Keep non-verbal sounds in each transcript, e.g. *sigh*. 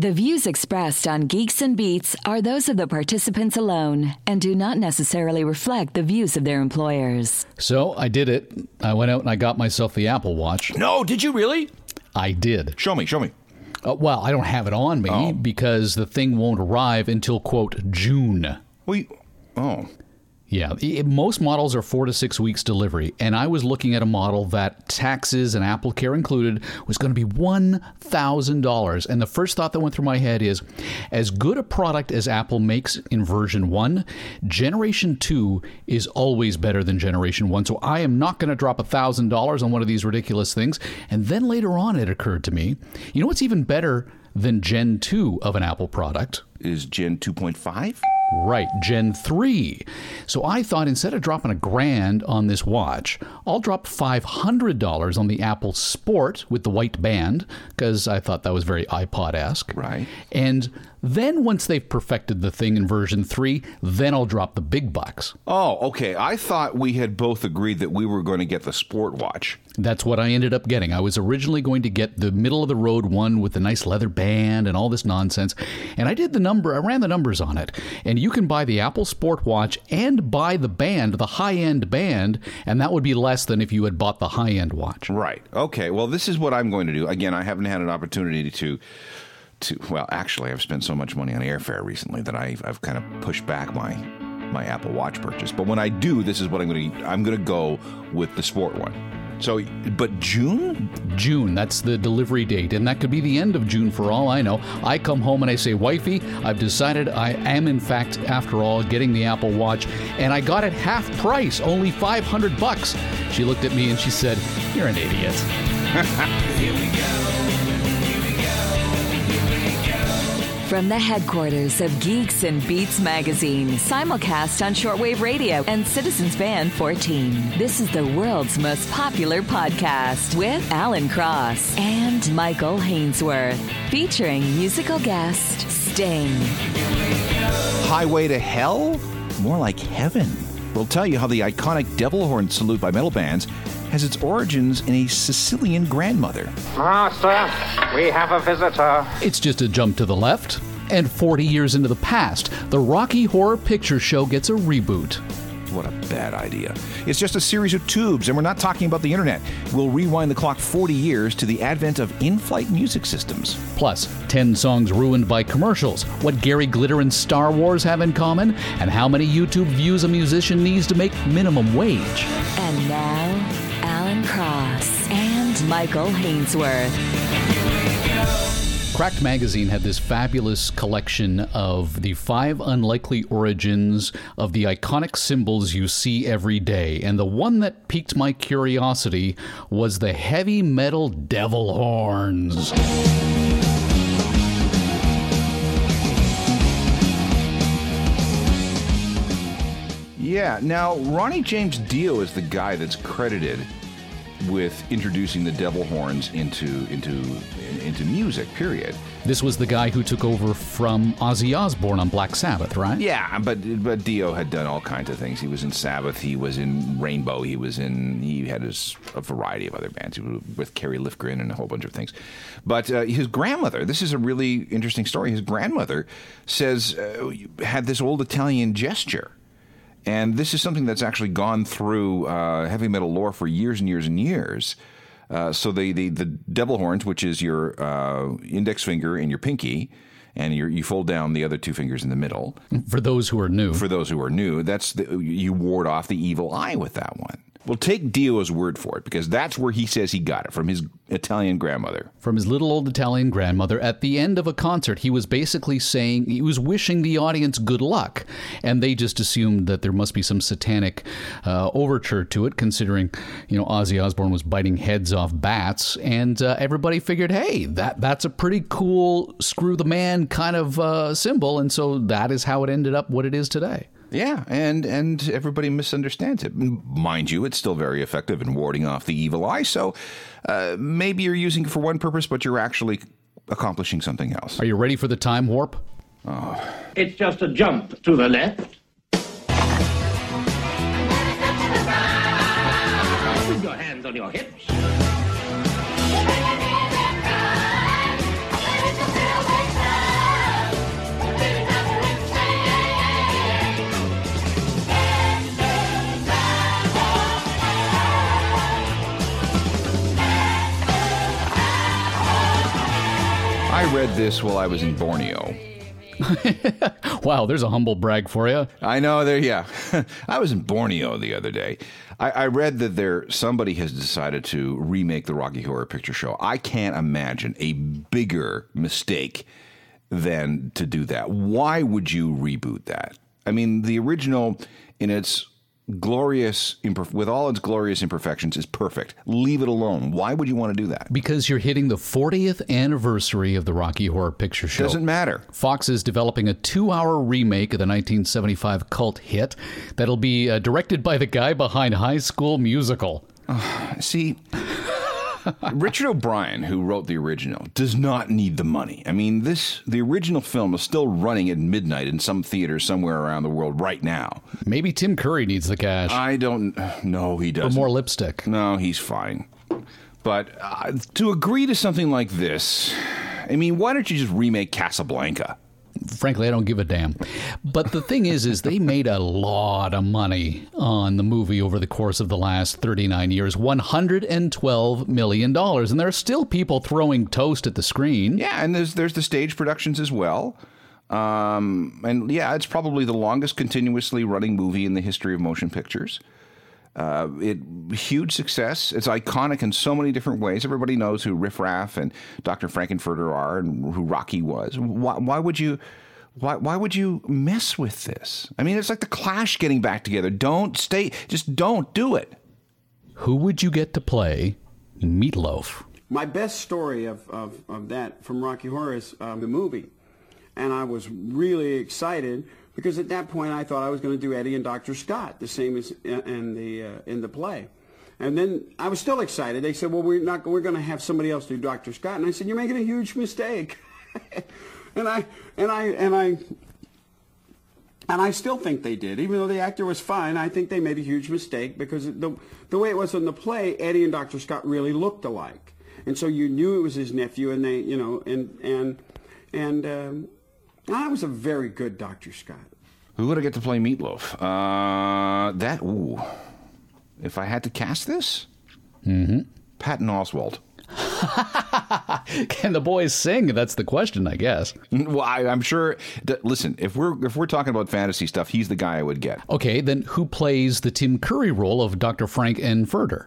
The views expressed on Geeks and Beats are those of the participants alone and do not necessarily reflect the views of their employers. So I did it. I went out and I got myself the Apple Watch. No, did you really? I did. Show me, show me. Uh, well, I don't have it on me Oh. because the thing won't arrive until, quote, June. We, oh, Yeah, most models are four to six weeks delivery, and I was looking at a model that taxes and Apple Care included was going to be one thousand dollars. And the first thought that went through my head is, as good a product as Apple makes in version one, Generation two is always better than Generation one. So I am not going to drop thousand dollars on one of these ridiculous things. And then later on, it occurred to me, you know what's even better than Gen two of an Apple product? is Gen 2.5? Right, Gen 3. So I thought instead of dropping a grand on this watch, I'll drop $500 on the Apple Sport with the white band, because I thought that was very iPod esque. Right. And then once they've perfected the thing in version 3, then I'll drop the big bucks. Oh, okay. I thought we had both agreed that we were going to get the sport watch. That's what I ended up getting. I was originally going to get the middle of the road one with the nice leather band and all this nonsense. And I did the number, I ran the numbers on it. And you can buy the Apple Sport Watch and buy the band, the high end band, and that would be less than if you had bought the high end watch. Right. Okay. Well, this is what I'm going to do. Again, I haven't had an opportunity to to well, actually, I've spent so much money on airfare recently that I've I've kind of pushed back my my Apple Watch purchase. But when I do, this is what I'm going to I'm going to go with the sport one. So, but June? June, that's the delivery date, and that could be the end of June for all I know. I come home and I say, Wifey, I've decided I am, in fact, after all, getting the Apple Watch, and I got it half price, only 500 bucks. She looked at me and she said, You're an idiot. *laughs* *laughs* From the headquarters of Geeks and Beats magazine, simulcast on shortwave radio and Citizens Band 14. This is the world's most popular podcast with Alan Cross and Michael Hainsworth, featuring musical guest Sting. Highway to Hell? More like heaven. We'll tell you how the iconic devil horn salute by metal bands has its origins in a Sicilian grandmother. Master, we have a visitor. It's just a jump to the left. And 40 years into the past, the Rocky Horror Picture Show gets a reboot. What a bad idea. It's just a series of tubes, and we're not talking about the internet. We'll rewind the clock 40 years to the advent of in flight music systems. Plus, 10 songs ruined by commercials, what Gary Glitter and Star Wars have in common, and how many YouTube views a musician needs to make minimum wage. And now, Alan Cross and Michael Hainsworth. Cracked Magazine had this fabulous collection of the five unlikely origins of the iconic symbols you see every day. And the one that piqued my curiosity was the heavy metal devil horns. Yeah, now Ronnie James Dio is the guy that's credited with introducing the devil horns into into into music. Period. This was the guy who took over from Ozzy Osbourne on Black Sabbath, right? Yeah, but but Dio had done all kinds of things. He was in Sabbath. He was in Rainbow. He was in. He had his, a variety of other bands. He was with Kerry Livgren and a whole bunch of things. But uh, his grandmother. This is a really interesting story. His grandmother says uh, had this old Italian gesture. And this is something that's actually gone through uh, heavy metal lore for years and years and years. Uh, so the, the the devil horns, which is your uh, index finger and your pinky, and you fold down the other two fingers in the middle. For those who are new. For those who are new, that's the, you ward off the evil eye with that one. Well, take Dio's word for it because that's where he says he got it from his Italian grandmother. from his little old Italian grandmother. At the end of a concert, he was basically saying he was wishing the audience good luck, and they just assumed that there must be some satanic uh, overture to it, considering you know Ozzy Osbourne was biting heads off bats, and uh, everybody figured, hey, that that's a pretty cool screw the man kind of uh, symbol, and so that is how it ended up what it is today. Yeah, and and everybody misunderstands it. Mind you, it's still very effective in warding off the evil eye. So uh, maybe you're using it for one purpose, but you're actually accomplishing something else. Are you ready for the time warp? It's just a jump to the left. With your hands on your hips. Read this while I was in Borneo. *laughs* Wow, there's a humble brag for you. I know there. Yeah, *laughs* I was in Borneo the other day. I, I read that there somebody has decided to remake the Rocky Horror Picture Show. I can't imagine a bigger mistake than to do that. Why would you reboot that? I mean, the original in its glorious imperf- with all its glorious imperfections is perfect. Leave it alone. Why would you want to do that? Because you're hitting the 40th anniversary of the Rocky Horror Picture Show. Doesn't matter. Fox is developing a two hour remake of the 1975 cult hit that'll be uh, directed by the guy behind High School Musical. See, Richard O'Brien, who wrote the original, does not need the money. I mean, this the original film is still running at midnight in some theater somewhere around the world right now. Maybe Tim Curry needs the cash. I don't. No, he doesn't. more lipstick. No, he's fine. But uh, to agree to something like this, I mean, why don't you just remake Casablanca? Frankly, I don't give a damn. But the thing is, is they made a lot of money on the movie over the course of the last 39 years, 112 million dollars, and there are still people throwing toast at the screen. Yeah, and there's there's the stage productions as well. Um, and yeah, it's probably the longest continuously running movie in the history of motion pictures. Uh, it huge success. It's iconic in so many different ways. Everybody knows who Riff Raff and Dr. Frank N. Furter are, and who Rocky was. Why, why would you? Why, why would you mess with this? I mean, it's like the Clash getting back together. Don't stay. Just don't do it. Who would you get to play Meatloaf? My best story of, of, of that from Rocky Horror is um, the movie. And I was really excited because at that point I thought I was going to do Eddie and Dr. Scott, the same as in in the, uh, in the play. And then I was still excited. They said, well, we're, not, we're going to have somebody else do Dr. Scott. And I said, you're making a huge mistake. *laughs* and I, and I, and I, and I still think they did, even though the actor was fine. I think they made a huge mistake because the the way it was in the play, Eddie and Dr. Scott really looked alike, and so you knew it was his nephew, and they, you know, and and and um, I was a very good Dr. Scott. Who would I get to play Meatloaf? Uh, that ooh. If I had to cast this, mm-hmm. Patton Oswalt. *laughs* Can the boys sing? That's the question, I guess. Well, I, I'm sure. That, listen, if we're if we're talking about fantasy stuff, he's the guy I would get. Okay, then who plays the Tim Curry role of Dr. Frank N. Furter?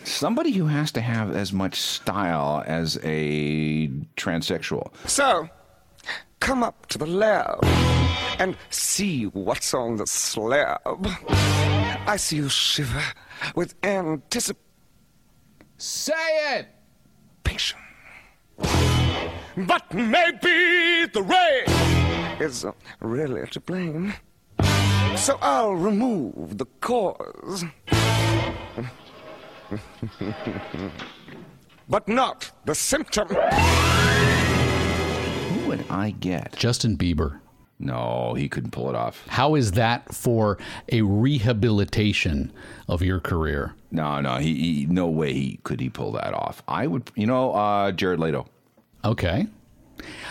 *sighs* Somebody who has to have as much style as a transsexual. So, come up to the lab and see what's on the slab. I see you shiver with anticipation. Say it! Patience. But maybe the rain is really to blame. So I'll remove the cause. *laughs* but not the symptom. Who would I get? Justin Bieber. No, he couldn't pull it off. How is that for a rehabilitation of your career? No, no, he, he no way he could he pull that off. I would, you know, uh, Jared Leto. Okay.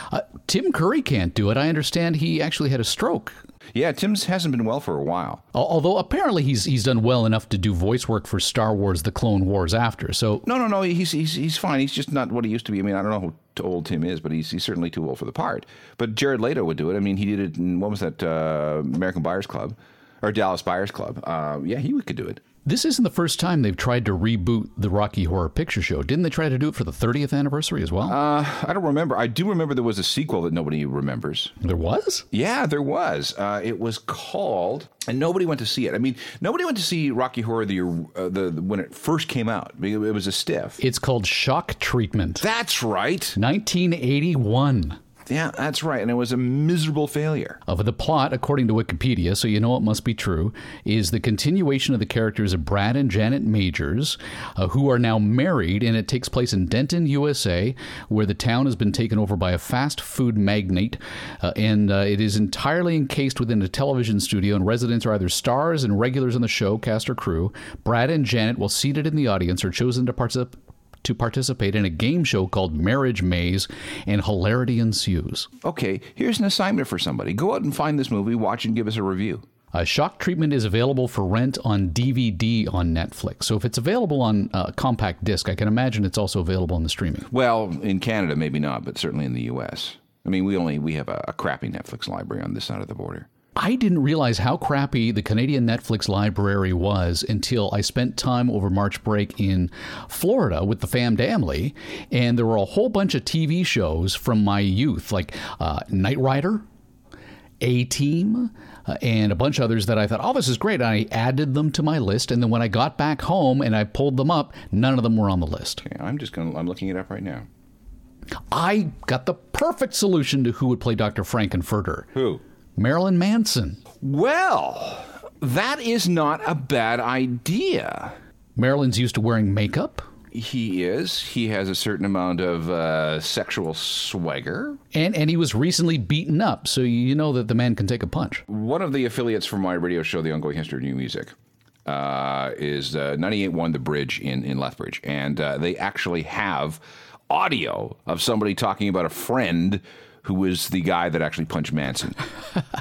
Uh, Tim Curry can't do it. I understand he actually had a stroke. Yeah, Tim's hasn't been well for a while. Although apparently he's he's done well enough to do voice work for Star Wars: The Clone Wars after. So No, no, no. He's he's he's fine. He's just not what he used to be. I mean, I don't know old Tim is, but he's he's certainly too old for the part. But Jared Leto would do it. I mean, he did it in what was that uh, American Buyers Club or Dallas Buyers Club? Uh, yeah, he could do it. This isn't the first time they've tried to reboot the Rocky Horror Picture Show. Didn't they try to do it for the 30th anniversary as well? Uh, I don't remember. I do remember there was a sequel that nobody remembers. there was. Yeah, there was. Uh, it was called, and nobody went to see it. I mean, nobody went to see Rocky Horror the uh, the, the when it first came out. It was a stiff. It's called Shock Treatment. That's right. 1981. Yeah, that's right. And it was a miserable failure. Of the plot, according to Wikipedia, so you know it must be true, is the continuation of the characters of Brad and Janet Majors, uh, who are now married, and it takes place in Denton, USA, where the town has been taken over by a fast food magnate, uh, and uh, it is entirely encased within a television studio, and residents are either stars and regulars on the show, cast or crew. Brad and Janet, while seated in the audience, are chosen to participate to participate in a game show called Marriage Maze, and hilarity ensues. Okay, here's an assignment for somebody. Go out and find this movie, watch and give us a review. Uh, Shock Treatment is available for rent on DVD on Netflix. So if it's available on uh, compact disc, I can imagine it's also available on the streaming. Well, in Canada, maybe not, but certainly in the U.S. I mean, we only we have a, a crappy Netflix library on this side of the border. I didn't realize how crappy the Canadian Netflix library was until I spent time over March break in Florida with the fam family, and there were a whole bunch of TV shows from my youth, like uh, Knight Rider, A Team, uh, and a bunch of others that I thought, oh, this is great. And I added them to my list, and then when I got back home and I pulled them up, none of them were on the list. Okay, I'm just going. to I'm looking it up right now. I got the perfect solution to who would play Dr. Frank N. Furter. Who? Marilyn Manson. Well, that is not a bad idea. Marilyn's used to wearing makeup. He is. He has a certain amount of uh, sexual swagger. And and he was recently beaten up, so you know that the man can take a punch. One of the affiliates from my radio show, The Ongoing History of New Music, uh, is uh, 98.1 The Bridge in, in Lethbridge. And uh, they actually have audio of somebody talking about a friend who was the guy that actually punched Manson.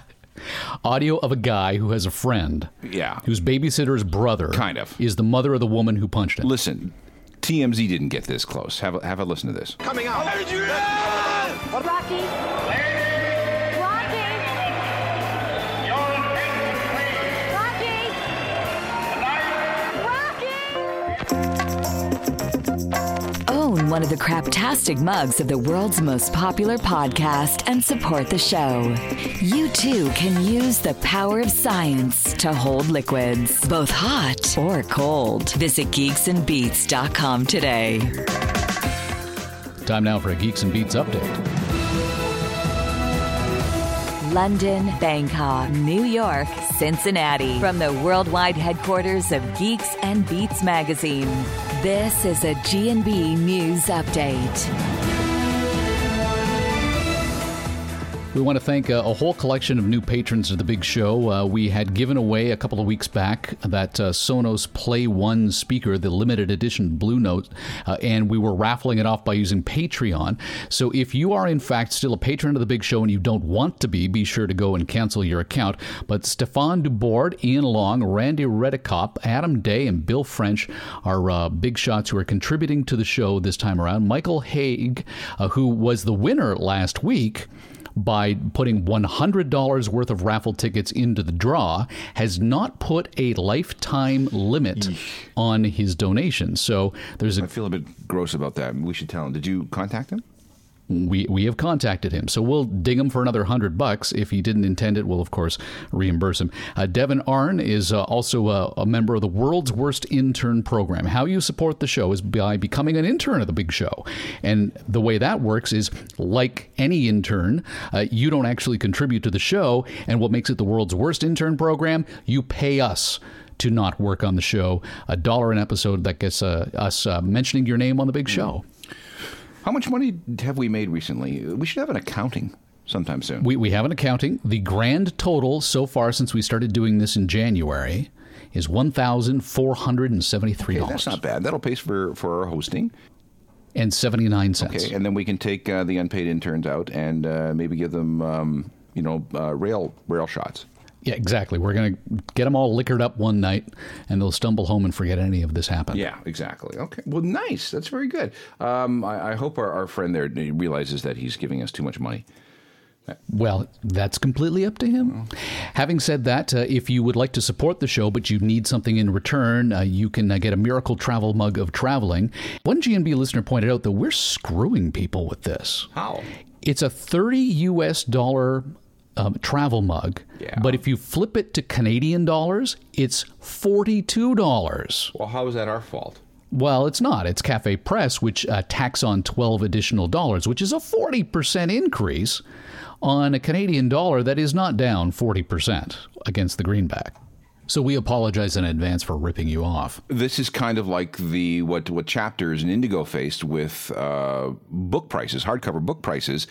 *laughs* Audio of a guy who has a friend. Yeah. Whose babysitter's brother. Kind of. Is the mother of the woman who punched him. Listen, TMZ didn't get this close. Have a, have a listen to this. Coming out. Rocky. One of the craptastic mugs of the world's most popular podcast and support the show. You too can use the power of science to hold liquids, both hot or cold. Visit geeksandbeats.com today. Time now for a Geeks and Beats update. London, Bangkok, New York, Cincinnati. From the worldwide headquarters of Geeks and Beats magazine. This is a G&B News Update. We want to thank a, a, whole collection of new patrons of the big show. Uh, we had given away a couple of weeks back that uh, Sonos Play One speaker, the limited edition Blue Note, uh, and we were raffling it off by using Patreon. So if you are in fact still a patron of the big show and you don't want to be, be sure to go and cancel your account. But Stefan Dubord, Ian Long, Randy Redicop, Adam Day, and Bill French are uh, big shots who are contributing to the show this time around. Michael Haig, uh, who was the winner last week by putting $100 worth of raffle tickets into the draw has not put a lifetime limit on his donation. So there's a. I feel a bit gross about that. We should tell him. Did you contact him? We we have contacted him, so we'll ding him for another hundred bucks. If he didn't intend it, we'll of course reimburse him. Uh, Devin Arn is uh, also a, a, member of the World's Worst Intern Program. How you support the show is by becoming an intern of the Big Show, and the way that works is like any intern, uh, you don't actually contribute to the show, and what makes it the World's Worst Intern Program, you pay us to not work on the show. A dollar an episode that gets uh, us uh, mentioning your name on the Big Show. How much money have we made recently? We should have an accounting sometime soon. We, we have an accounting. The grand total so far since we started doing this in January is one thousand four hundred and seventy three dollars. Okay, that's not bad. That'll pay for for our hosting. And seventy nine cents. Okay, and then we can take uh, the unpaid interns out and uh, maybe give them, um, you know, uh, rail rail shots. Yeah, exactly. We're going to get them all liquored up one night, and they'll stumble home and forget any of this happened. Yeah, exactly. Okay. Well, nice. That's very good. Um, I, I, hope our, our friend there realizes that he's giving us too much money. Well, that's completely up to him. Oh. Having said that, uh, if you would like to support the show, but you need something in return, uh, you can uh, get a Miracle Travel mug of traveling. One GNB listener pointed out that we're screwing people with this. How? It's a 30 US dollar um, travel mug. Yeah. But if you flip it to Canadian dollars, it's $42. Well, how is that our fault? Well, it's not. It's Cafe Press, which uh, tacks on 12 additional dollars, which is a 40% increase on a Canadian dollar that is not down 40% against the greenback. So we apologize in advance for ripping you off. This is kind of like the what what chapters and Indigo faced with uh, book prices, hardcover book prices,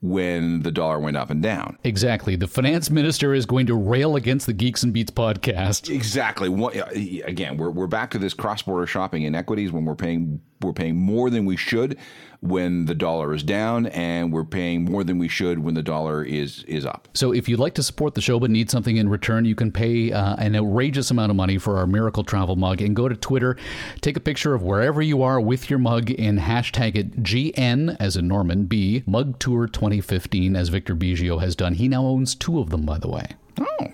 when the dollar went up and down. Exactly. The finance minister is going to rail against the Geeks and Beats podcast. Exactly. Uh, again, we're, we're back to this cross border shopping inequities when we're paying we're paying more than we should when the dollar is down, and we're paying more than we should when the dollar is is up. So, if you'd like to support the show but need something in return, you can pay uh, an outrageous amount of money for our Miracle Travel mug and go to Twitter, take a picture of wherever you are with your mug, and hashtag it GN as in Norman B Mug Tour 2015, as Victor Biggio has done. He now owns two of them, by the way. Oh.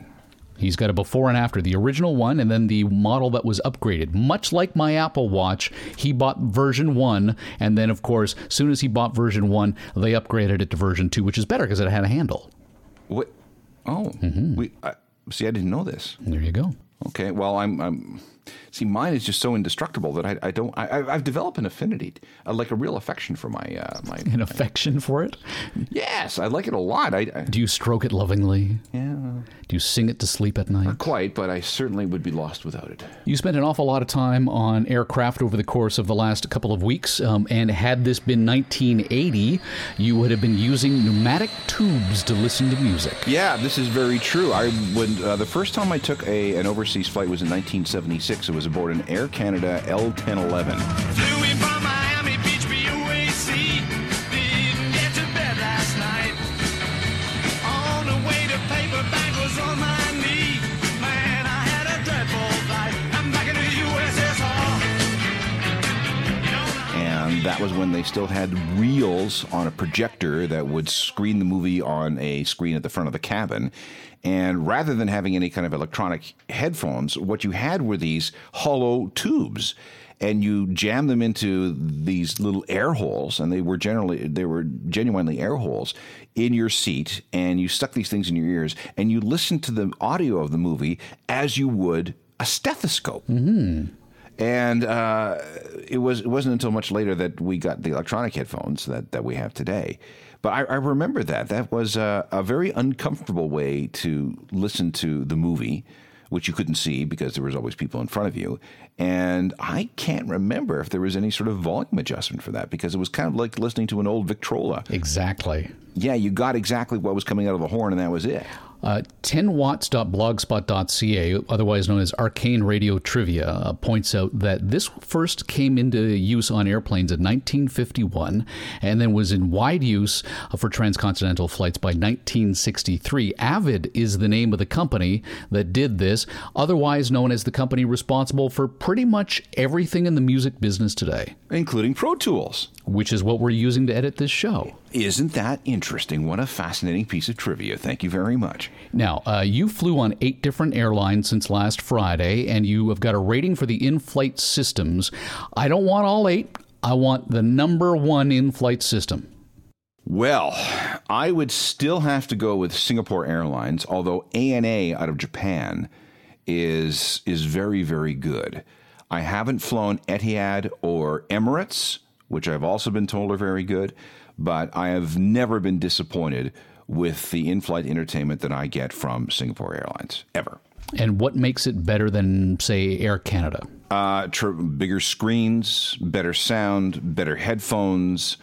He's got a before and after, the original one and then the model that was upgraded. Much like my Apple Watch, he bought version 1 and then of course, soon as he bought version 1, they upgraded it to version 2, which is better because it had a handle. What? Oh, we uh, see. I didn't know this. There you go. Okay. Well, I'm. I'm see, mine is just so indestructible that I, I don't. I, I've developed an affinity, uh, like a real affection for my uh, my. An affection for it? Yes, I like it a lot. I, I Do you stroke it lovingly? yeah, Do you sing it to sleep at night? not quite, but I certainly would be lost without it. You spent an awful lot of time on aircraft over the course of the last couple of weeks, um, and had this been 1980, you would have been using pneumatic tubes to listen to music. Yeah, this is very true. I when uh, the first time I took a an overseas flight was in 1976. It was aboard an Air Canada L1011. Flew in from Miami Beach, BOAC. Didn't get to bed last night. On the way to paperback was on my knee. Man, I had a dreadful flight. I'm back in the USSR. and that was when they still had reels on a projector that would screen the movie on a screen at the front of the cabin. And rather than having any kind of electronic headphones, what you had were these hollow tubes. And you jam them into these little air holes, and they were generally they were genuinely air holes in your seat, and you stuck these things in your ears, and you listened to the audio of the movie as you would a stethoscope. Mm-hmm. And uh, it was it wasn't until much later that we got the electronic headphones that, that we have today. But I, I remember that that was a, a very uncomfortable way to listen to the movie, which you couldn't see because there was always people in front of you. And I can't remember if there was any sort of volume adjustment for that because it was kind of like listening to an old Victrola. Exactly. Yeah, you got exactly what was coming out of the horn, and that was it. Uh, 10watts.blogspot.ca, otherwise known as Arcane Radio Trivia, uh, points out that this first came into use on airplanes in 1951 and then was in wide use for transcontinental flights by 1963. Avid is the name of the company that did this, otherwise known as the company responsible for pretty much everything in the music business today, Including Pro Tools. which is what we're using to edit this show. Isn't that interesting? What a fascinating piece of trivia. Thank you very much. Now, uh, you flew on eight different airlines since last Friday, and you have got a rating for the in flight systems. I don't want all eight, I want the number one in flight system. Well, I would still have to go with Singapore Airlines, although ANA out of Japan is is very very good. I haven't flown Etihad or Emirates, which I've also been told are very good, but I have never been disappointed with the in-flight entertainment that I get from Singapore Airlines ever. And what makes it better than, say, Air Canada? Uh, tr- bigger screens, better sound, better headphones,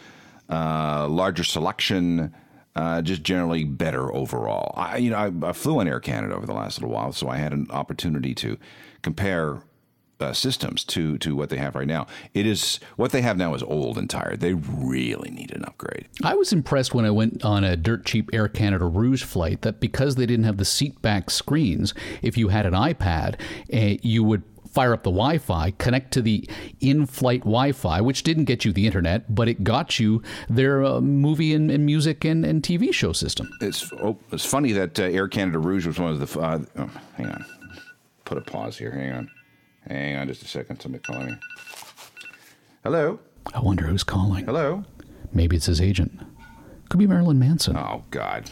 uh, larger selection, uh, just generally better overall. I, you know, I, I flew on Air Canada over the last little while, so I had an opportunity to compare uh, systems to to what they have right now. It is what they have now is old and tired. They really need an upgrade. I was impressed when I went on a dirt cheap Air Canada Rouge flight that because they didn't have the seat back screens, if you had an iPad, uh, you would fire up the Wi Fi, connect to the in flight Wi Fi, which didn't get you the internet, but it got you their uh, movie and, and music and, and TV show system. It's oh, it's funny that uh, Air Canada Rouge was one of the. Uh, oh, hang on, put a pause here. Hang on, hang on, just a second. Somebody calling me. Hello, I wonder who's calling. hello. Maybe it's his agent. Could be Marilyn Manson. Oh God,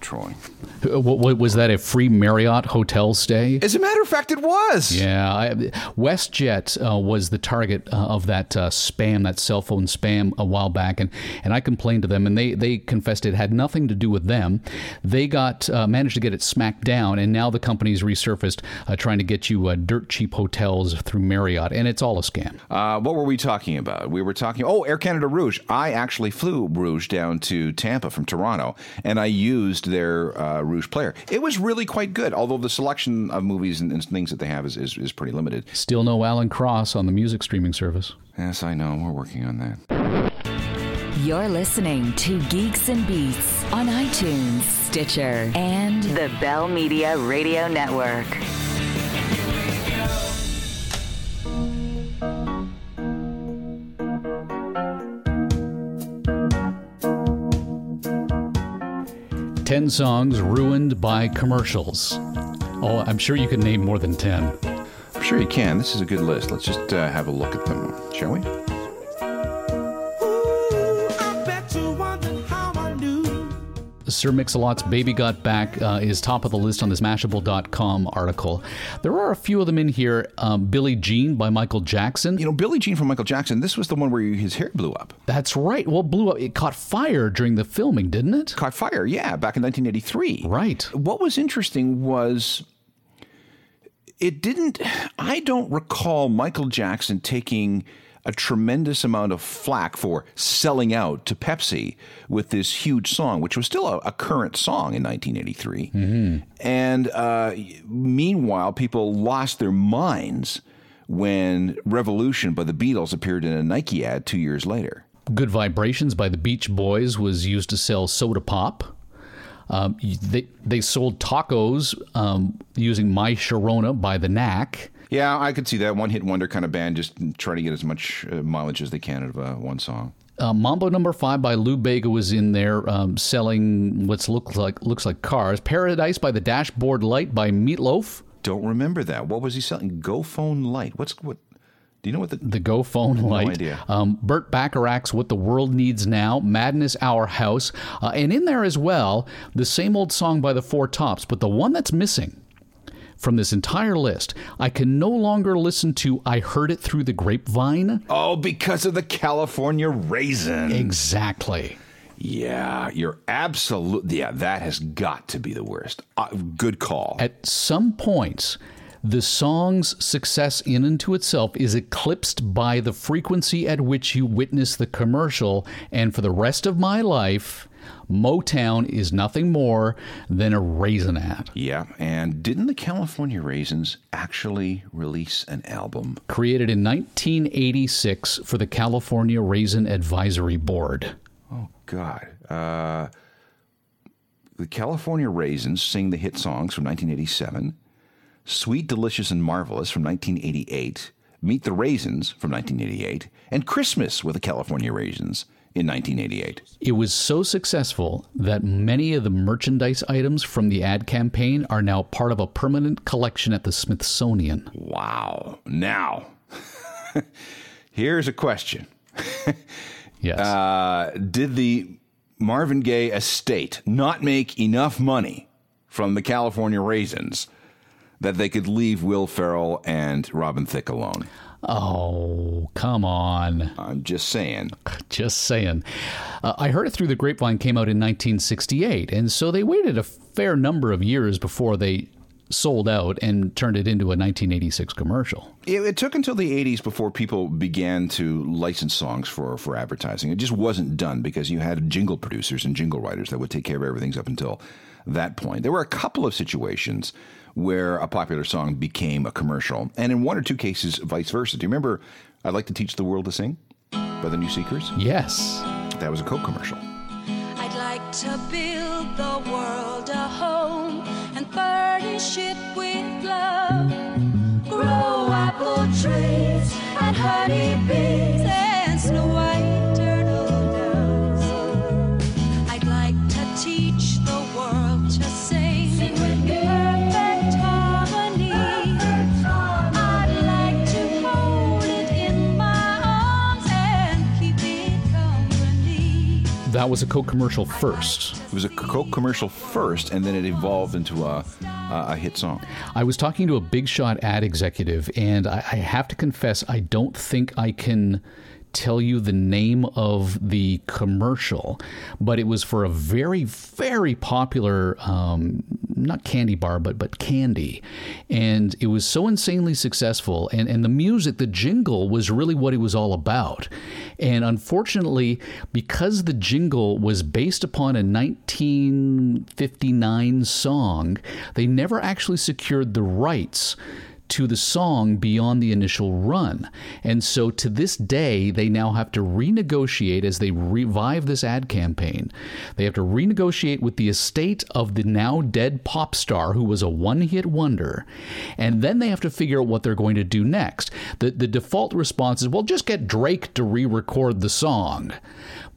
Troy. Uh, was that a free Marriott hotel stay? As a matter of fact, it was. Yeah, I, WestJet uh, was the target uh, of that uh, spam, that cell phone spam, a while back, and, and I complained to them, and they, they confessed it had nothing to do with them. They got uh, managed to get it smacked down, and now the company's resurfaced, uh, trying to get you uh, dirt cheap hotels through Marriott, and it's all a scam. Uh, what were we talking about? We were talking. Oh, Air Canada Rouge. I actually flew Rouge down to Tampa from Toronto, and I used their uh, Rouge player. It was really quite good, although the selection of movies and, and things that they have is, is, is pretty limited. Still no Alan Cross on the music streaming service. Yes, I know. We're working on that. You're listening to Geeks and Beats on iTunes, Stitcher, and the Bell Media Radio Network. Ten songs ruined by commercials. Oh, I'm sure you can name more than ten. I'm sure you can. This is a good list. Let's just uh, have a look at them, shall we? Sir Mix-a-Lot's Baby Got Back uh, is top of the list on this Mashable.com article. There are a few of them in here. Um, Billie Jean by Michael Jackson. You know, Billie Jean from Michael Jackson, this was the one where his hair blew up. That's right. Well, blew up. It caught fire during the filming, didn't it? Caught fire, yeah, back in 1983. Right. What was interesting was it didn't, I don't recall Michael Jackson taking a tremendous amount of flack for selling out to Pepsi with this huge song, which was still a, a current song in 1983. And uh, meanwhile, people lost their minds when Revolution by the Beatles appeared in a Nike ad two years later. Good Vibrations by the Beach Boys was used to sell soda pop. Um, they, they sold tacos um, using My Sharona by the Knack. Yeah, I could see that one hit wonder kind of band just trying to get as much uh, mileage as they can out of uh, one song. Uh, Mambo Number Five by Lou Bega was in there um, selling what's looks like looks like cars. Paradise by the Dashboard Light by Meatloaf. Don't remember that. What was he selling? Go Phone Light. What's what? Do you know what the? The Go Phone Light. idea. Um, Burt Bacharach's What the World Needs Now, Madness Our House, uh, and in there as well the same old song by the Four Tops, but the one that's missing from this entire list, I can no longer listen to I Heard It Through the Grapevine. Oh, because of the California raisin. Exactly. Yeah, you're absolutely. Yeah, that has got to be the worst. Uh, good call. At some points, the song's success in and to itself is eclipsed by the frequency at which you witness the commercial, and for the rest of my life, Motown is nothing more than a raisin ad. yeah, and didn't the California Raisins actually release an album? Created in 1986 for the California Raisin Advisory Board. Oh God. Uh, the California Raisins sing the hit songs from 1987. Sweet, Delicious, and Marvelous from 1988. Meet the Raisins from 1988. And Christmas with the California Raisins in 1988. It was so successful that many of the merchandise items from the ad campaign are now part of a permanent collection at the Smithsonian. Wow. Now, *laughs* here's a question. *laughs* Yes. Uh, did the Marvin Gaye estate not make enough money from the California Raisins that they could leave Will Ferrell and Robin Thicke alone? Oh, come on. I'm just saying. *laughs* Just saying. Uh, I heard it through the grapevine came out in 1968, and so they waited a fair number of years before they sold out and turned it into a 1986 commercial. It, it took until the 80s before people began to license songs for, for advertising. It just wasn't done because you had jingle producers and jingle writers that would take care of everything up until that point. There were a couple of situations where a popular song became a commercial, and in one or two cases, vice versa. Do you remember I'd Like to Teach the World to Sing by the New Seekers? Yes. That was a Coke commercial. I'd like to build the world a home trees and honey bees and snow white turtle doves. I'd like to teach the world to sing, in perfect harmony. I'd like to hold it in my arms and keep it company. That was a Coke commercial first. It was a Coke commercial first, and then it evolved into a, a, hit song. I was talking to a big shot ad executive, and I, I have to confess, I don't think I can tell you the name of the commercial, but it was for a very, very popular, um, not candy bar, but but candy, and it was so insanely successful. And and the music, the jingle, was really what it was all about. And unfortunately, because the jingle was based upon a 1959 song, they never actually secured the rights to the song beyond the initial run. And so to this day, they now have to renegotiate as they revive this ad campaign. They have to renegotiate with the estate of the now dead pop star who was a one hit wonder. And then they have to figure out what they're going to do next. The, the default response is, well, just get Drake to re record the song.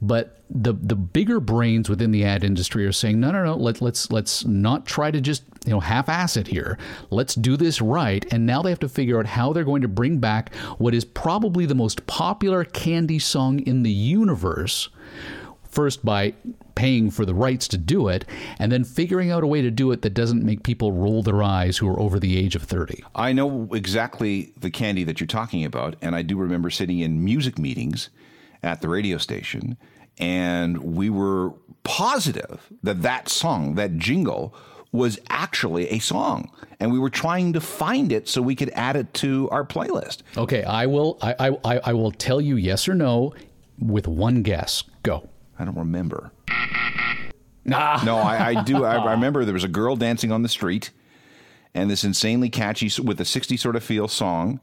But the the bigger brains within the ad industry are saying, no, no, no, let, let's let's not try to just you know half-ass it here. Let's do this right. And now they have to figure out how they're going to bring back what is probably the most popular candy song in the universe. First, by paying for the rights to do it, and then figuring out a way to do it that doesn't make people roll their eyes who are over the age of 30. I know exactly the candy that you're talking about, and I do remember sitting in music meetings at the radio station, and we were positive that that song, that jingle, was actually a song, and we were trying to find it so we could add it to our playlist. Okay, I will. I I, I- will tell you yes or no with one guess. Go. I don't remember. Nah. No, I, I do. I, I *laughs* remember there was a girl dancing on the street, and this insanely catchy with a 60 sort of feel song.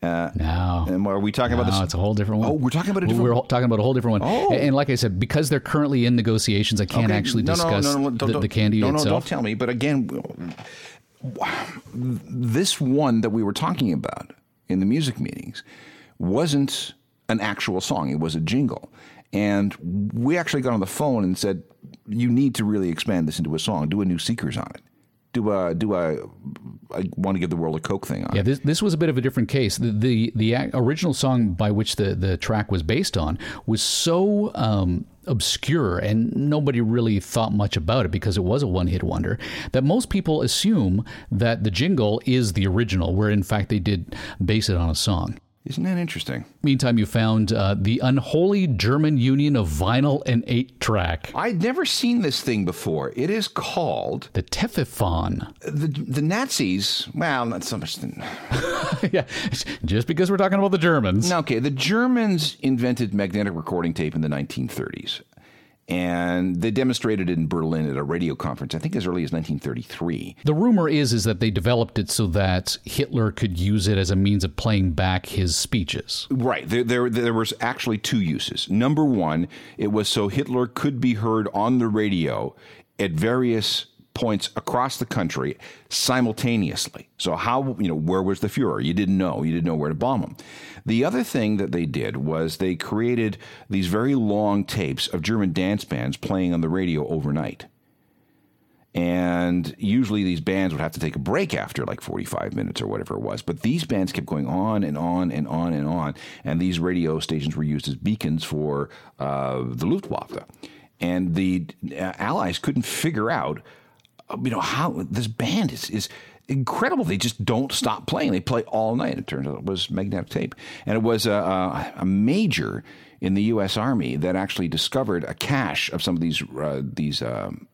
Uh, No. and are we talking about No, this? it's a whole different one. Oh, we're talking about a different. We're talking about a whole different one. Oh. And, and like I said, because they're currently in negotiations, I can't Okay, actually no, no, discuss no, no, don't- the, the candy no, No, itself. don't tell me. But again, this one that we were talking about in the music meetings wasn't an actual song. It was a jingle. And we actually got on the phone and said, you need to really expand this into a song. Do a new Seekers on it. Do I do a, I want to give the world a Coke thing on Yeah, this, this was a bit of a different case. The, the the original song by which the, the track was based on was so um, obscure and nobody really thought much about it because it was a one hit wonder that most people assume that the jingle is the original, where in fact they did base it on a song. Isn't that interesting? Meantime, you found uh, the unholy German union of vinyl and eight track, I'd never seen this thing before. It is called the Tefifon. the the Nazis. Well, not so much. The, *laughs* yeah, just because we're talking about the Germans. Okay, the Germans invented magnetic recording tape in the 1930s. And they demonstrated it in Berlin at a radio conference, I think as early as 1933. The rumor is is that they developed it so that Hitler could use it as a means of playing back his speeches. Right. There, there, there was actually two uses. Number one, it was so Hitler could be heard on the radio at various points across the country simultaneously. So how you know where was the Fuhrer? You didn't know. You didn't know where to bomb him. The other thing that they did was they created these very long tapes of German dance bands playing on the radio overnight. And usually these bands would have to take a break after like 45 minutes or whatever it was. But these bands kept going on and on and on and on. And these radio stations were used as beacons for uh, the Luftwaffe. And the uh, Allies couldn't figure out, you know, how this band is, is incredible. They just don't stop playing. They play all night. It turns out it was magnetic tape. And it was a, a, a major in the U.S. Army that actually discovered a cache of some of these, uh, these, um,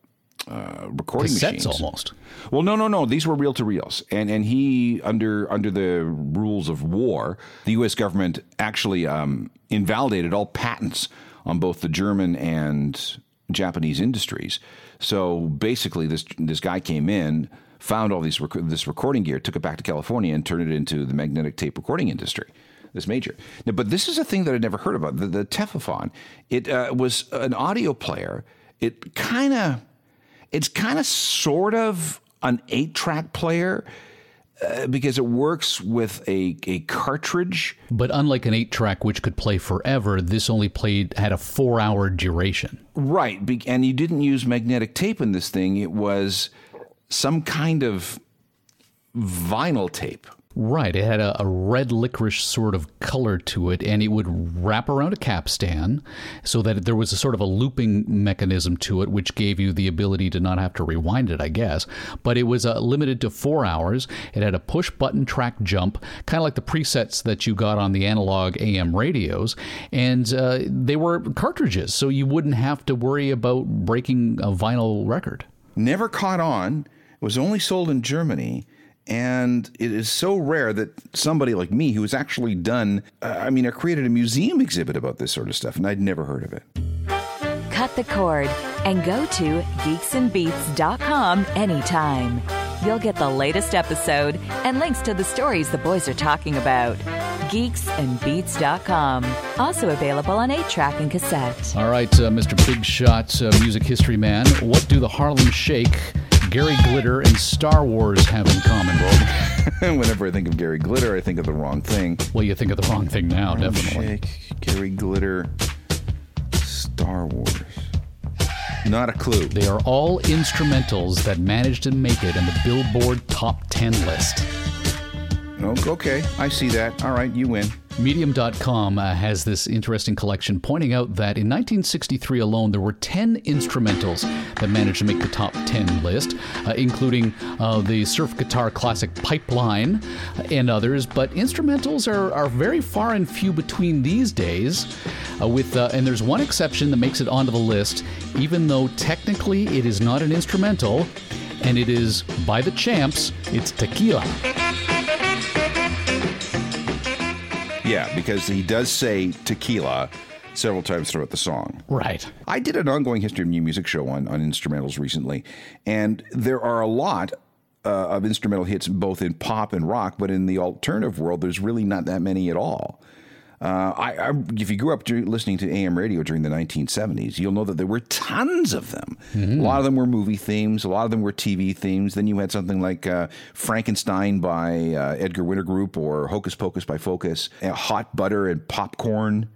uh, recording Cassettes machines. almost. Well, no, no, no. These were reel to reels, and and he under under the rules of war, the U.S. government actually um, invalidated all patents on both the German and Japanese industries. So basically, this this guy came in, found all these rec- this recording gear, took it back to California, and turned it into the magnetic tape recording industry. This major, now, but this is a thing that I'd never heard about. The, the Tefifon, it uh, was an audio player. It kind of it's kind of sort of an eight track player uh, because it works with a, a cartridge. But unlike an eight track, which could play forever, this only played had a four hour duration. Right. And you didn't use magnetic tape in this thing, it was some kind of vinyl tape. Right. It had a, a red licorice sort of color to it, and it would wrap around a capstan so that there was a sort of a looping mechanism to it, which gave you the ability to not have to rewind it, I guess. But it was uh, limited to four hours. It had a push button track jump, kind of like the presets that you got on the analog AM radios. And uh, they were cartridges, so you wouldn't have to worry about breaking a vinyl record. Never caught on. It was only sold in Germany. And it is so rare that somebody like me, who has actually done, uh, I mean, I created a museum exhibit about this sort of stuff, and I'd never heard of it. Cut the cord and go to geeksandbeats.com anytime. You'll get the latest episode and links to the stories the boys are talking about. Geeksandbeats.com. Also available on 8 track and cassette. All right, uh, Mr. Big Shot, uh, music history man, what do the Harlem Shake, Gary Glitter, and Star Wars have in common, Rob? *laughs* Whenever I think of Gary Glitter, I think of the wrong thing. Well, you think of the wrong thing now, definitely. Shake, Gary Glitter, Star Wars. Not a clue. They are all instrumentals that managed to make it in the Billboard Top 10 list. Oh, okay, I see that. All right, you win. Medium.com uh, has this interesting collection pointing out that in 1963 alone, there were 10 instrumentals that managed to make the top 10 list, uh, including uh, the surf guitar classic Pipeline and others. But instrumentals are, are very far and few between these days. Uh, with uh, And there's one exception that makes it onto the list, even though technically it is not an instrumental, and it is by the champs, it's Tequila. Yeah, because he does say tequila several times throughout the song. Right. I did an ongoing history of new music show on, on instrumentals recently, and there are a lot uh, of instrumental hits both in pop and rock, but in the alternative world, there's really not that many at all. Uh, I, I, if you grew up listening to AM radio during the 1970s, you'll know that there were tons of them. A lot of them were movie themes, a lot of them were TV themes. Then you had something like uh, Frankenstein by uh, Edgar Winter Group or Hocus Pocus by Focus, Hot Butter and Popcorn.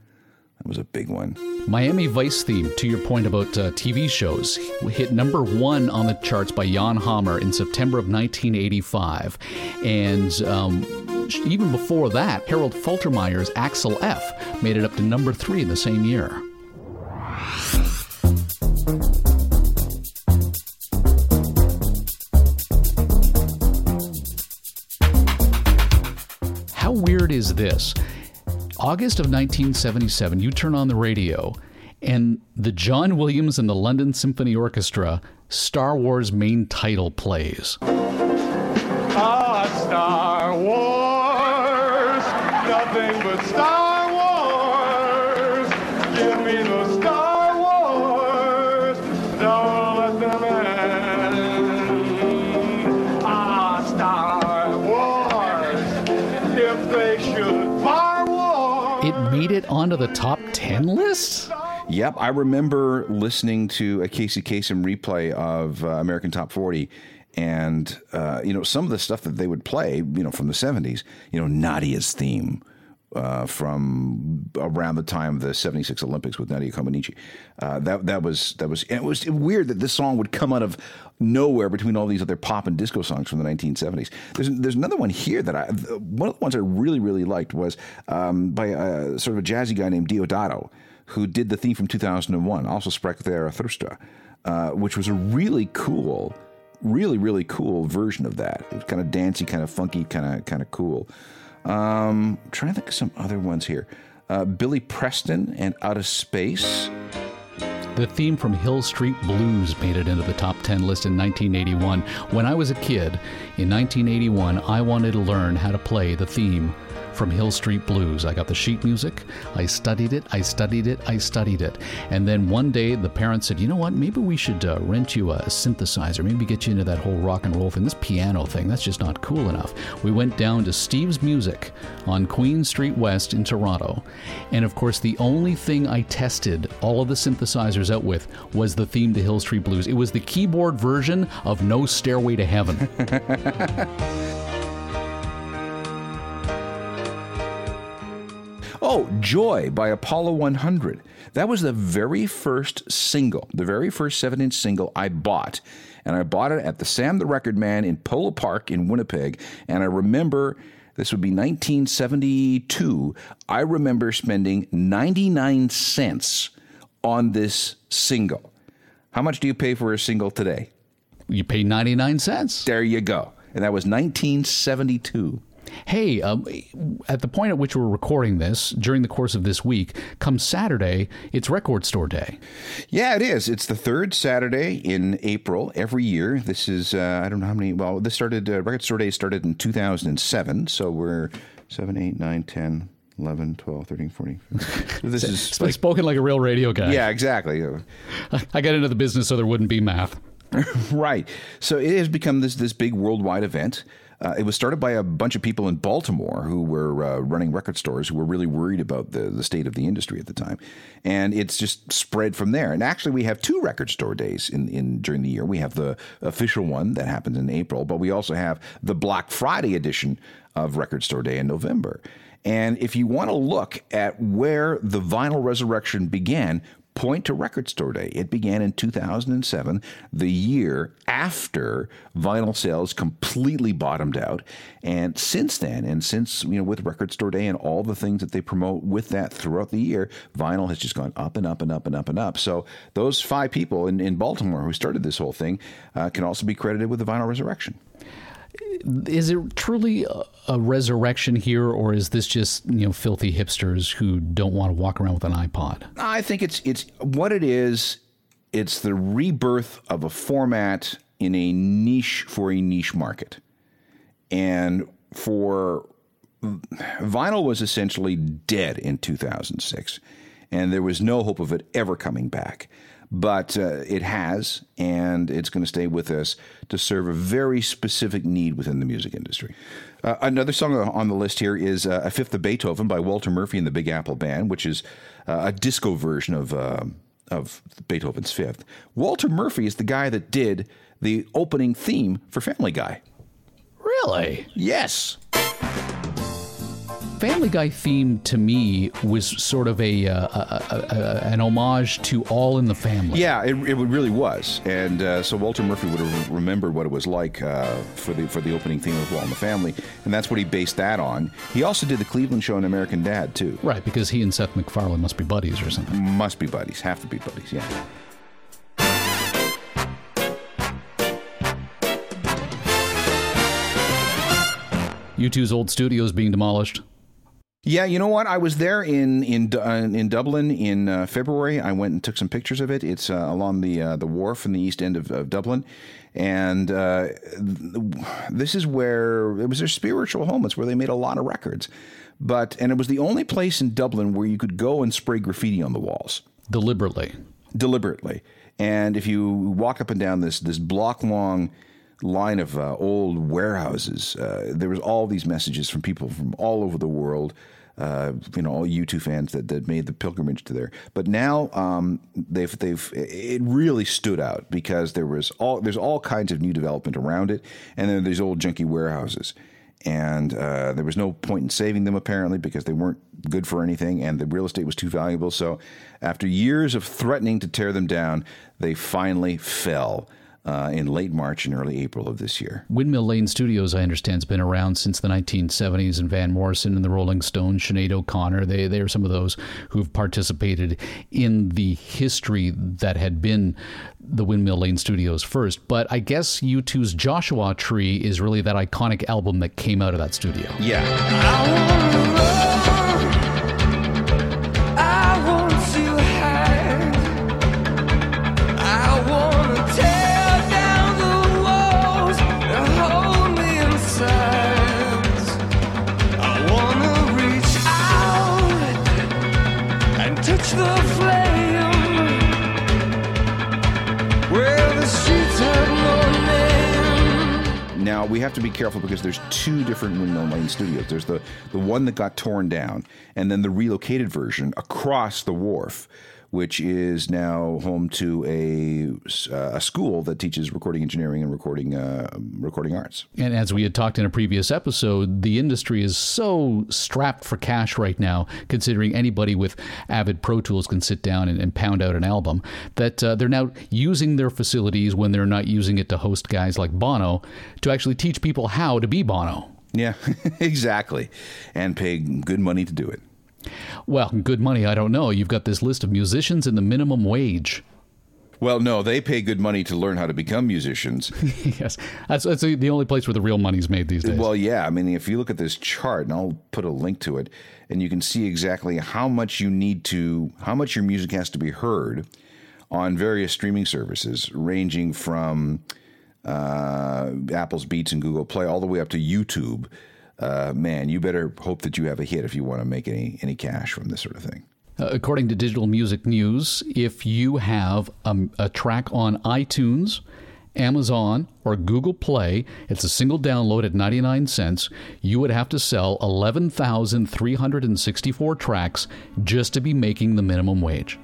That was a big one. Miami Vice theme, to your point about uh, TV shows, hit number one on the charts by Jan Hammer in September of 1985. And um, even before that, Harold Faltermeyer's Axel F made it up to number three in the same year. How weird is this? August of 1977, you turn on the radio, and the John Williams and the London Symphony Orchestra Star Wars main title plays. Ah, Star Wars, nothing but Star Wars. Give me the Star Wars, don't let them end. Ah, Star Wars, if they should fire war. It made it onto the top 10 list? Yep, I remember listening to a Casey Kasem replay of uh, American Top 40, and uh, you know some of the stuff that they would play, you know, from the 70s. You know, Nadia's theme uh, from around the time of the 76 Olympics with Nadia Comaneci. Uh, that that was that was it was weird that this song would come out of nowhere between all these other pop and disco songs from the 1970s. There's there's another one here that I one of the ones I really really liked was um, by a, sort of a jazzy guy named Deodato who did the theme from 2001, also Sprach Zarathustra, uh, which was a really cool, really really cool version of that. It was kind of dancey, kind of funky, kind of kind of cool. Um, I'm trying to think of some other ones here. Uh, Billy Preston and Out of Space. The theme from Hill Street Blues made it into the top 10 list in 1981. When I was a kid, in 1981, I wanted to learn how to play the theme from Hill Street Blues. I got the sheet music, I studied it, I studied it, I studied it. And then one day the parents said, you know what, maybe we should uh, rent you a synthesizer, maybe get you into that whole rock and roll thing. This piano thing, that's just not cool enough. We went down to Steve's Music on Queen Street West in Toronto. And of course, the only thing I tested all of the synthesizers out with was the theme to Hill Street Blues. It was the keyboard version of No Stairway to Heaven. *laughs* Oh, Joy by Apollo 100. That was the very first single, the very first seven inch single I bought. And I bought it at the Sam the Record Man in Polo Park in Winnipeg. And I remember This would be 1972. I remember spending 99 cents on this single. How much do you pay for a single today? You pay 99 cents. There you go. And that was 1972. Hey, um, at the point at which we're recording this, during the course of this week, come Saturday, it's Record Store Day. Yeah, it is. It's the third Saturday in April every year. This is, uh, I don't know how many, well, this started, uh, Record Store Day started in 2007. So we're 7, 8, 9, 10, 11, 12, 13, 14. *laughs* This is like spoken like a real radio guy. yeah, exactly. *laughs* I got into the business so there wouldn't be math. *laughs* right. So it has become this this big worldwide event. Uh, it was started by a bunch of people in Baltimore who were uh, running record stores who were really worried about the, the state of the industry at the time, and it's just spread from there. And actually, we have two record store days in, in during the year. We have the official one that happens in April, but we also have the Black Friday edition of Record Store Day in November. And if you want to look at where the vinyl resurrection began, point to Record Store Day. It began in 2007, the year after vinyl sales completely bottomed out. And since then, and since, you know, with Record Store Day and all the things that they promote with that throughout the year, vinyl has just gone up and up and up and up and up. So those five people in, in Baltimore who started this whole thing uh, can also be credited with the vinyl resurrection. Is it truly a, resurrection here, or is this just you know filthy hipsters who don't want to walk around with an iPod? I think it's it's what it is. It's the rebirth of a format in a niche for a niche market, and for vinyl was essentially dead in 2006, and there was no hope of it ever coming back. But uh, it has, and it's going to stay with us to serve a very specific need within the music industry. Uh, another song on the list here is uh, A Fifth of Beethoven by Walter Murphy and the Big Apple Band, which is uh, a disco version of, uh, of Beethoven's Fifth. Walter Murphy is the guy that did the opening theme for Family Guy. Really? Yes. Family Guy theme to me was sort of a, uh, a, a, a an homage to All in the Family. Yeah, it, it really was, and uh, so Walter Murphy would have remembered what it was like uh, for the for the opening theme of All in the Family, and that's what he based that on. He also did the Cleveland Show and American Dad too. Right, because he and Seth MacFarlane must be buddies or something. Must be buddies, have to be buddies. Yeah. U2's old studio is being demolished. Yeah, you know what? I was there in in uh, in Dublin in uh, February. I went and took some pictures of it. It's uh, along the uh, the wharf in the east end of, of Dublin, and uh, th- this is where it was their spiritual home. It's where they made a lot of records. But and it was the only place in Dublin where you could go and spray graffiti on the walls Deliberately. deliberately. And if you walk up and down this this block long line of uh, old warehouses, uh, there was all these messages from people from all over the world. Uh, you know, all U2 fans that, that made the pilgrimage to there. But now um, they've they've it really stood out because there was all there's all kinds of new development around it, and then there's old junky warehouses. And uh, there was no point in saving them apparently because they weren't good for anything, and the real estate was too valuable. So, after years of threatening to tear them down, they finally fell uh, in late March and early April of this year. Windmill Lane Studios, I understand, has been around since the 1970s, and Van Morrison and the Rolling Stones, Sinead O'Connor, they, they are some of those who've participated in the history that had been the Windmill Lane Studios first. But I guess U2's Joshua Tree is really that iconic album that came out of that studio. Yeah. We have to be careful because there's two different Windmill Lane studios. There's the the one that got torn down, and then the relocated version across the wharf, which is now home to a uh, a school that teaches recording engineering and recording uh, recording arts. And as we had talked in a previous episode, the industry is so strapped for cash right now, considering anybody with avid Pro Tools can sit down and, and pound out an album, that uh, they're now using their facilities when they're not using it to host guys like Bono to actually teach people how to be Bono. Yeah, *laughs* exactly. And pay good money to do it. Well, good money, I don't know. You've got this list of musicians and the minimum wage. Well, no, they pay good money to learn how to become musicians. *laughs* yes, that's, that's the the only place where the real money's made these days. Well, yeah. I mean, if you look at this chart, and I'll put a link to it, and you can see exactly how much you need to, how much your music has to be heard on various streaming services, ranging from uh, Apple's Beats and Google Play all the way up to YouTube. Uh, man, you better hope that you have a hit if you want to make any any cash from this sort of thing. Uh, according to Digital Music News, if you have um, a track on iTunes, Amazon, or Google Play, it's a single download at 99 cents, you would have to sell 11,364 tracks just to be making the minimum wage.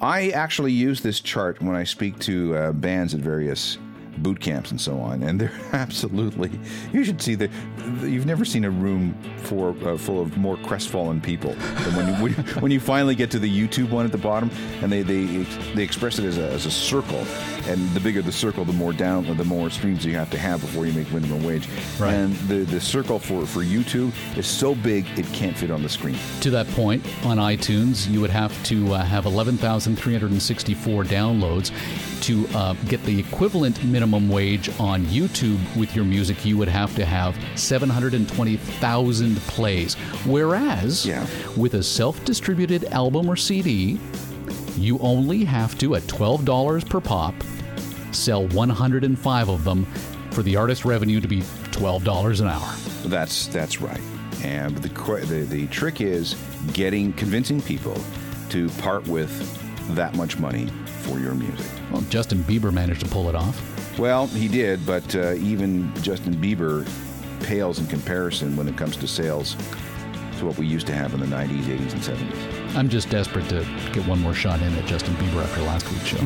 I actually use this chart when I speak to uh, bands at various boot camps and so on, and they're *laughs* absolutely. You should see the. You've never seen a room for uh, full of more crestfallen people than when you when, when you finally get to the YouTube one at the bottom, and they they they express it as a, as a circle, and the bigger the circle, the more down, the more streams you have to have before you make minimum wage. Right. And the the circle for for YouTube is so big it can't fit on the screen. To that point, on iTunes, you would have to uh, have 11,364 downloads. To uh, get the equivalent minimum wage on YouTube with your music, you would have to have 720,000 plays. Whereas, Yeah. with a self distributed album or CD, you only have to, at $12 per pop, sell 105 of them for the artist revenue to be $12 an hour. That's that's right. And the, the the trick is getting convincing people to part with that much money for your music. Well, Justin Bieber managed to pull it off. Well, he did, but uh, even Justin Bieber pales in comparison when it comes to sales to what we used to have in the 90s, 80s, and 70s. I'm just desperate to get one more shot in at Justin Bieber after last week's show.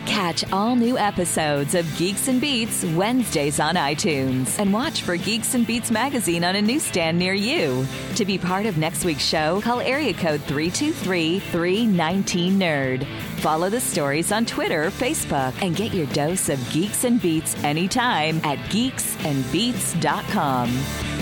*laughs* Catch all new episodes of Geeks and Beats Wednesdays on iTunes and watch for Geeks and Beats magazine on a newsstand near you. To be part of next week's show, call area code 323 319 Nerd. Follow the stories on Twitter Facebook and get your dose of Geeks and Beats anytime at geeksandbeats.com.